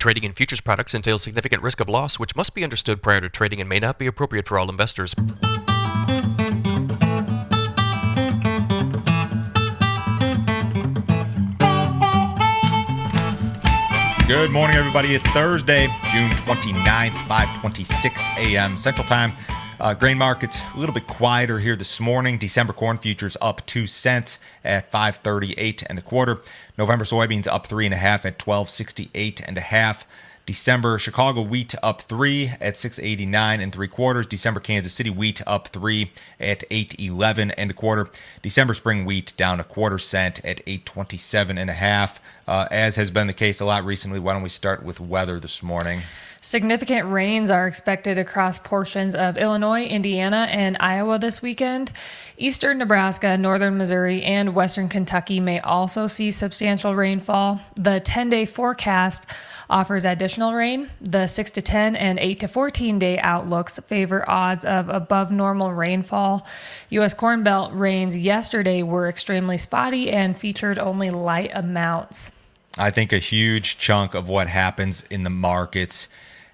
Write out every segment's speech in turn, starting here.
Trading in futures products entails significant risk of loss, which must be understood prior to trading and may not be appropriate for all investors. Good morning, everybody. It's Thursday, June 29th, 5:26 a.m. Central Time. Uh, grain markets a little bit quieter here this morning. December corn futures up two cents at 538 and a quarter. November soybeans up three and a half at 1268 and a half. December Chicago wheat up three at 689 and three quarters. December Kansas City wheat up three at 811 and a quarter. December spring wheat down a quarter cent at 827 and a half uh, as has been the case a lot recently. Why don't we start with weather this morning? Significant rains are expected across portions of Illinois, Indiana, and Iowa this weekend. Eastern Nebraska, northern Missouri, and western Kentucky may also see substantial rainfall. The 10 day forecast offers additional rain. The 6 to 10 and 8 to 14 day outlooks favor odds of above normal rainfall. U.S. Corn Belt rains yesterday were extremely spotty and featured only light amounts. I think a huge chunk of what happens in the markets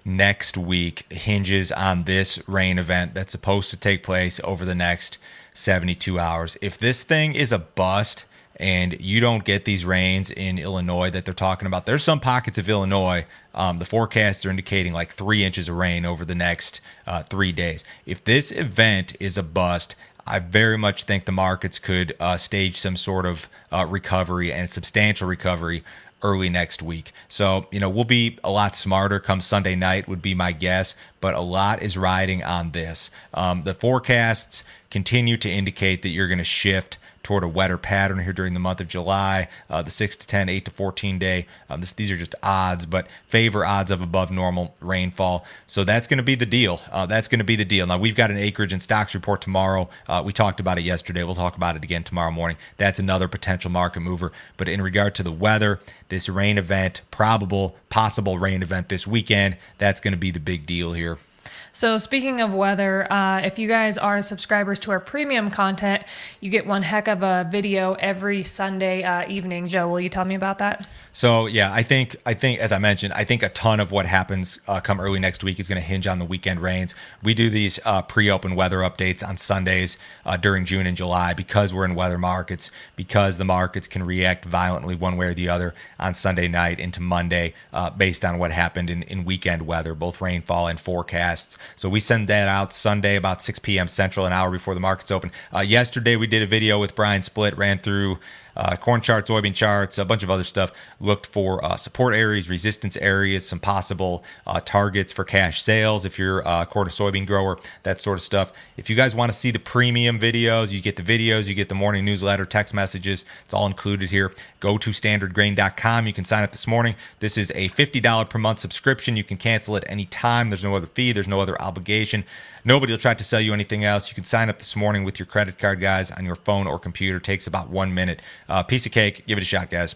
next week hinges on this rain event that's supposed to take place over the next 72 hours. If this thing is a bust and you don't get these rains in Illinois that they're talking about, there's some pockets of Illinois. Um, the forecasts are indicating like three inches of rain over the next uh, three days. If this event is a bust, I very much think the markets could uh, stage some sort of uh, recovery and substantial recovery early next week. So, you know, we'll be a lot smarter come Sunday night, would be my guess, but a lot is riding on this. Um, the forecasts continue to indicate that you're going to shift toward a wetter pattern here during the month of July. Uh, the 6 to 10, 8 to 14 day, um, this, these are just odds, but favor odds of above normal rainfall. So that's going to be the deal. Uh, that's going to be the deal. Now, we've got an acreage and stocks report tomorrow. Uh, we talked about it yesterday. We'll talk about it again tomorrow morning. That's another potential market mover. But in regard to the weather, this rain event, probable, possible rain event this weekend, that's going to be the big deal here. So, speaking of weather, uh, if you guys are subscribers to our premium content, you get one heck of a video every Sunday uh, evening. Joe, will you tell me about that? So yeah, I think I think as I mentioned, I think a ton of what happens uh, come early next week is going to hinge on the weekend rains. We do these uh, pre-open weather updates on Sundays uh, during June and July because we're in weather markets because the markets can react violently one way or the other on Sunday night into Monday uh, based on what happened in, in weekend weather, both rainfall and forecasts. So we send that out Sunday about 6 p.m. Central, an hour before the markets open. Uh, yesterday we did a video with Brian Split, ran through uh, corn charts, soybean charts, a bunch of other stuff. Looked for uh, support areas, resistance areas, some possible uh, targets for cash sales if you're a corn or soybean grower, that sort of stuff. If you guys want to see the premium videos, you get the videos, you get the morning newsletter, text messages. It's all included here. Go to standardgrain.com. You can sign up this morning. This is a $50 per month subscription. You can cancel at any time. There's no other fee, there's no other obligation. Nobody will try to sell you anything else. You can sign up this morning with your credit card, guys, on your phone or computer. It takes about one minute. Uh, piece of cake. Give it a shot, guys.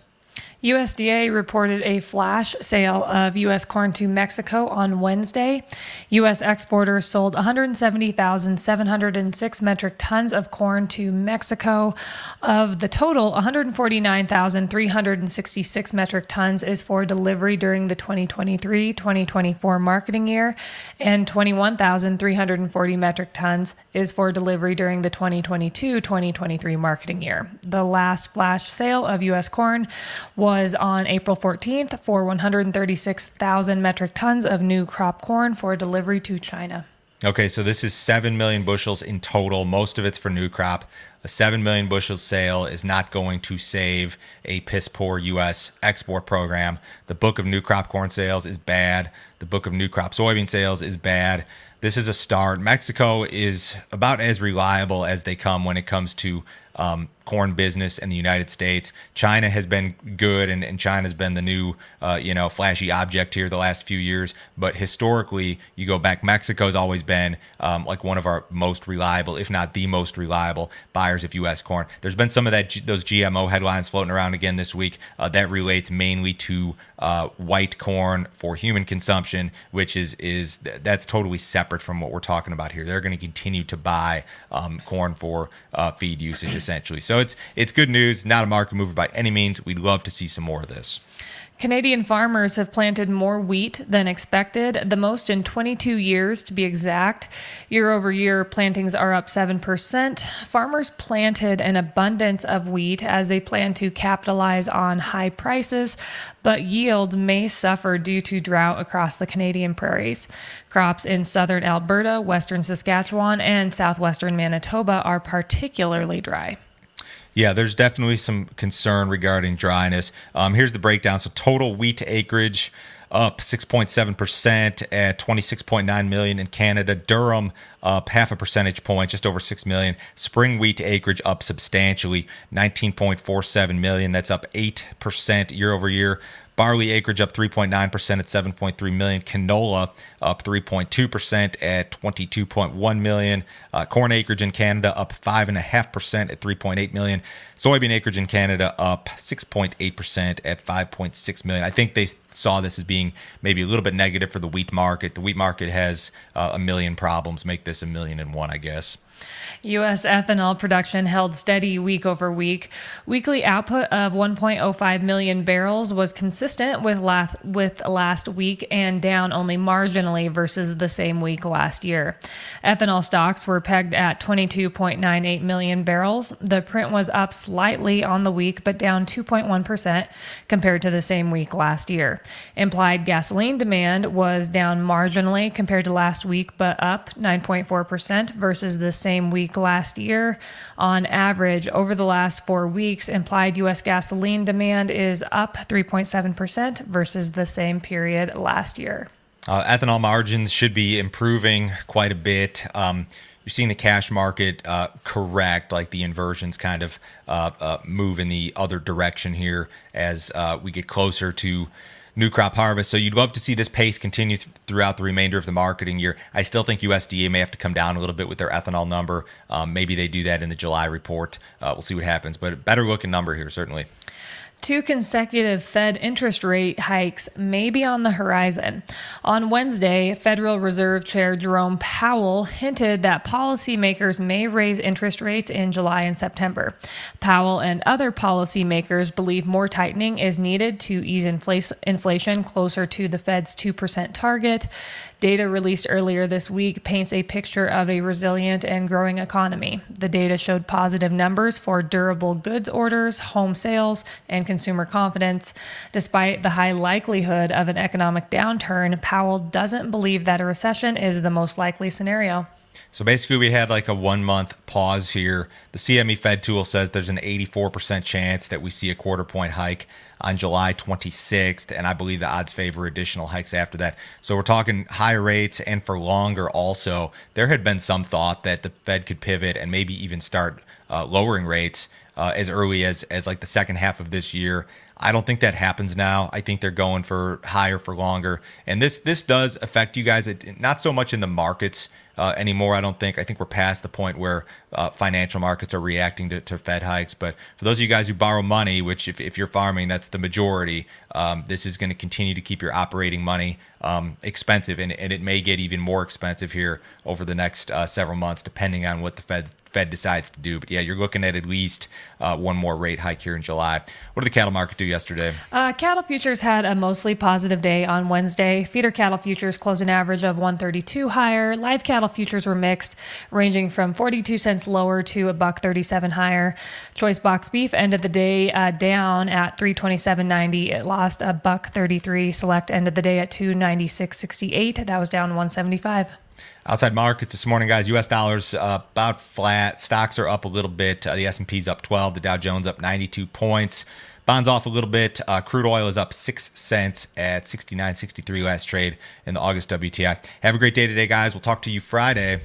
USDA reported a flash sale of U.S. corn to Mexico on Wednesday. U.S. exporters sold 170,706 metric tons of corn to Mexico. Of the total, 149,366 metric tons is for delivery during the 2023 2024 marketing year, and 21,340 metric tons is for delivery during the 2022 2023 marketing year. The last flash sale of U.S. corn was was on April 14th for 136,000 metric tons of new crop corn for delivery to China. Okay, so this is 7 million bushels in total. Most of it's for new crop. A 7 million bushel sale is not going to save a piss poor U.S. export program. The book of new crop corn sales is bad. The book of new crop soybean sales is bad. This is a start. Mexico is about as reliable as they come when it comes to um, corn business in the United States. China has been good, and, and China's been the new, uh, you know, flashy object here the last few years. But historically, you go back, Mexico's always been um, like one of our most reliable, if not the most reliable, buyers of U.S. corn. There's been some of that those GMO headlines floating around again this week. Uh, that relates mainly to uh, white corn for human consumption, which is is that's totally separate from what we're talking about here. They're going to continue to buy um, corn for uh, feed usage essentially. So it's it's good news. Not a market mover by any means. We'd love to see some more of this. Canadian farmers have planted more wheat than expected, the most in 22 years to be exact. Year over year, plantings are up 7%. Farmers planted an abundance of wheat as they plan to capitalize on high prices, but yield may suffer due to drought across the Canadian prairies. Crops in southern Alberta, western Saskatchewan, and southwestern Manitoba are particularly dry. Yeah, there's definitely some concern regarding dryness. Um, here's the breakdown. So total wheat acreage up 6.7% at 26.9 million in Canada. Durum up half a percentage point, just over 6 million. Spring wheat acreage up substantially, 19.47 million. That's up 8% year over year. Barley acreage up 3.9% at 7.3 million. Canola up 3.2% at 22.1 million. Uh, corn acreage in Canada up 5.5% at 3.8 million. Soybean acreage in Canada up 6.8% at 5.6 million. I think they saw this as being maybe a little bit negative for the wheat market. The wheat market has uh, a million problems. Make this a million and one, I guess. U.S. ethanol production held steady week over week. Weekly output of 1.05 million barrels was consistent with last, with last week and down only marginally versus the same week last year. Ethanol stocks were pegged at 22.98 million barrels. The print was up slightly on the week, but down 2.1% compared to the same week last year. Implied gasoline demand was down marginally compared to last week, but up 9.4% versus the same week last year. On average, over the last four weeks, implied U.S. gasoline demand is up 3.7% versus the same period last year. Uh, ethanol margins should be improving quite a bit. Um, you're seeing the cash market uh, correct, like the inversions kind of uh, uh move in the other direction here as uh, we get closer to new crop harvest. So you'd love to see this pace continue th- throughout the remainder of the marketing year. I still think USDA may have to come down a little bit with their ethanol number. Um, maybe they do that in the July report. Uh, we'll see what happens, but better looking number here certainly. Two consecutive Fed interest rate hikes may be on the horizon. On Wednesday, Federal Reserve Chair Jerome Powell hinted that policymakers may raise interest rates in July and September. Powell and other policymakers believe more tightening is needed to ease inflation closer to the Fed's 2% target. Data released earlier this week paints a picture of a resilient and growing economy. The data showed positive numbers for durable goods orders, home sales, and consumer confidence. Despite the high likelihood of an economic downturn, Powell doesn't believe that a recession is the most likely scenario. So basically, we had like a one month pause here. The CME Fed tool says there's an 84% chance that we see a quarter point hike on July 26th, and I believe the odds favor additional hikes after that. So we're talking higher rates and for longer also. There had been some thought that the Fed could pivot and maybe even start uh, lowering rates uh, as early as, as like the second half of this year. I don't think that happens now. I think they're going for higher for longer, and this this does affect you guys. Not so much in the markets uh, anymore. I don't think. I think we're past the point where uh, financial markets are reacting to, to, Fed hikes. But for those of you guys who borrow money, which if, if you're farming, that's the majority, um, this is going to continue to keep your operating money um, expensive, and, and, it may get even more expensive here over the next uh, several months, depending on what the Fed Fed decides to do. But yeah, you're looking at at least uh, one more rate hike here in July. What did the cattle market do yesterday? Uh, cattle futures had a mostly positive day on Wednesday. Feeder cattle futures closed an average of 132 higher. Live cattle futures were mixed, ranging from 42 cents lower to a buck 37 higher. Choice box beef ended the day uh, down at 327.90. It lost a buck 33. Select ended the day at 296.68. That was down 175. Outside markets this morning, guys. U.S. dollars uh, about flat. Stocks are up a little bit. Uh, the S&P's up 12. The Dow Jones up 92 points. Bonds off a little bit. Uh, crude oil is up six cents at 69.63 last trade in the August WTI. Have a great day today, guys. We'll talk to you Friday.